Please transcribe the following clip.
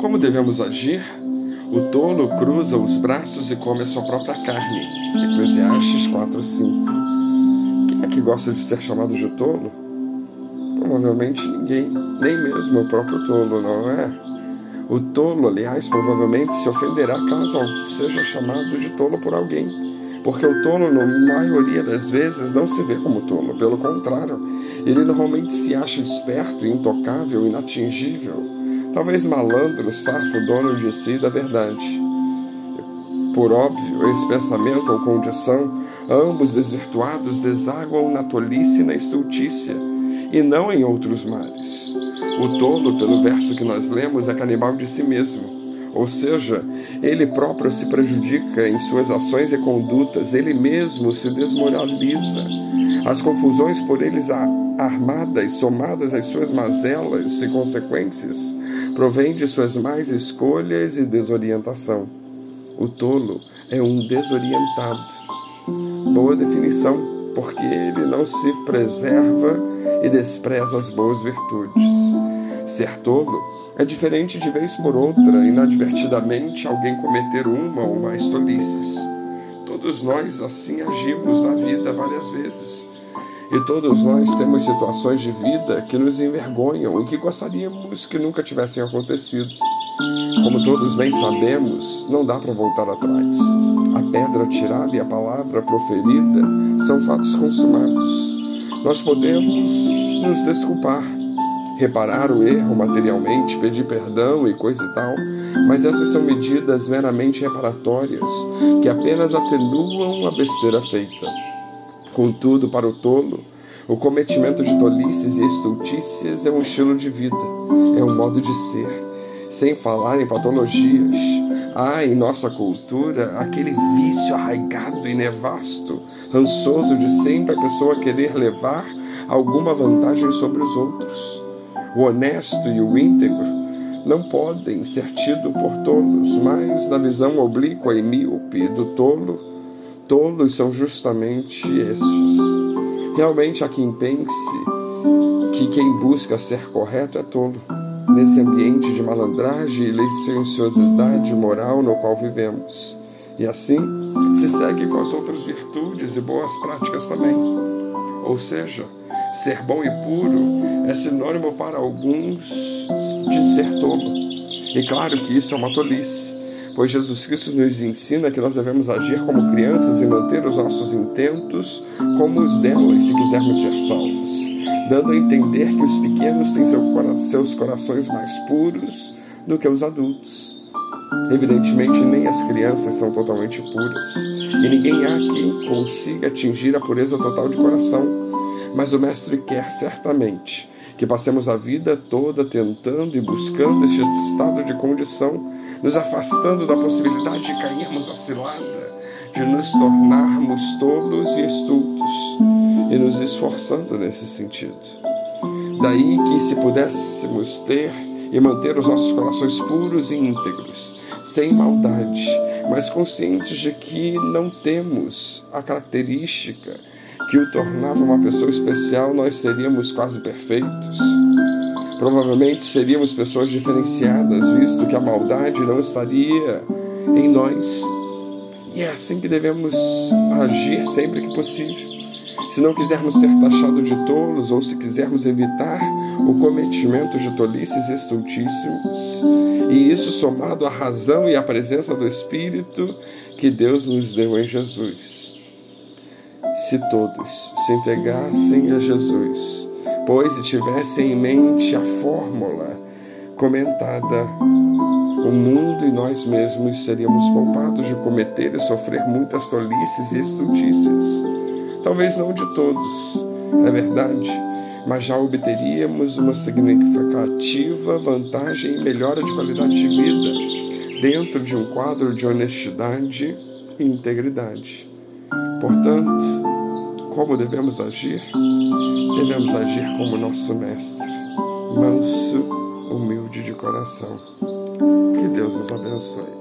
Como devemos agir? O tolo cruza os braços e come a sua própria carne. Eclesiastes 4:5. Quem é que gosta de ser chamado de tolo? Provavelmente ninguém, nem mesmo o próprio tolo, não é? O tolo, aliás, provavelmente se ofenderá caso seja chamado de tolo por alguém. Porque o tolo, na maioria das vezes, não se vê como tolo. Pelo contrário, ele normalmente se acha esperto, intocável, inatingível. Talvez malandro, safo, dono de si da verdade. Por óbvio, esse pensamento ou condição, ambos desvirtuados desaguam na tolice e na estultícia, e não em outros males. O tolo, pelo verso que nós lemos, é canibal de si mesmo, ou seja, ele próprio se prejudica em suas ações e condutas, ele mesmo se desmoraliza. As confusões por eles armadas, somadas às suas mazelas e consequências, provêm de suas más escolhas e desorientação. O tolo é um desorientado. Boa definição, porque ele não se preserva e despreza as boas virtudes. Ser tolo é diferente de vez por outra, inadvertidamente, alguém cometer uma ou mais tolices. Todos nós assim agimos na vida várias vezes. E todos nós temos situações de vida que nos envergonham e que gostaríamos que nunca tivessem acontecido. Como todos bem sabemos, não dá para voltar atrás. A pedra tirada e a palavra proferida são fatos consumados. Nós podemos nos desculpar, reparar o erro materialmente, pedir perdão e coisa e tal, mas essas são medidas meramente reparatórias que apenas atenuam a besteira feita. Contudo, para o tolo, o cometimento de tolices e estultícias é um estilo de vida, é um modo de ser, sem falar em patologias. Há em nossa cultura aquele vício arraigado e nevasto, rançoso de sempre a pessoa querer levar alguma vantagem sobre os outros. O honesto e o íntegro não podem ser tidos por tolos, mas na visão oblíqua e míope do tolo, tolos são justamente estes. Realmente há quem pense que quem busca ser correto é tolo, nesse ambiente de malandragem e licenciosidade moral no qual vivemos. E assim se segue com as outras virtudes e boas práticas também. Ou seja, Ser bom e puro é sinônimo para alguns de ser tolo. E claro que isso é uma tolice, pois Jesus Cristo nos ensina que nós devemos agir como crianças e manter os nossos intentos como os delas, se quisermos ser salvos, dando a entender que os pequenos têm seu, seus corações mais puros do que os adultos. Evidentemente, nem as crianças são totalmente puras, e ninguém há quem consiga atingir a pureza total de coração mas o Mestre quer certamente que passemos a vida toda tentando e buscando este estado de condição, nos afastando da possibilidade de cairmos a cilada, de nos tornarmos tolos e estultos, e nos esforçando nesse sentido. Daí que, se pudéssemos ter e manter os nossos corações puros e íntegros, sem maldade, mas conscientes de que não temos a característica que o tornava uma pessoa especial, nós seríamos quase perfeitos. Provavelmente seríamos pessoas diferenciadas, visto que a maldade não estaria em nós. E é assim que devemos agir sempre que possível. Se não quisermos ser taxados de tolos ou se quisermos evitar o cometimento de tolices estultíssimos, e isso somado à razão e à presença do Espírito que Deus nos deu em Jesus se todos se entregassem a Jesus, pois se tivessem em mente a fórmula comentada, o mundo e nós mesmos seríamos poupados de cometer e sofrer muitas tolices e estultícias. Talvez não de todos, é verdade, mas já obteríamos uma significativa vantagem e melhora de qualidade de vida dentro de um quadro de honestidade e integridade. Portanto, como devemos agir? Devemos agir como nosso Mestre, manso, humilde de coração. Que Deus nos abençoe.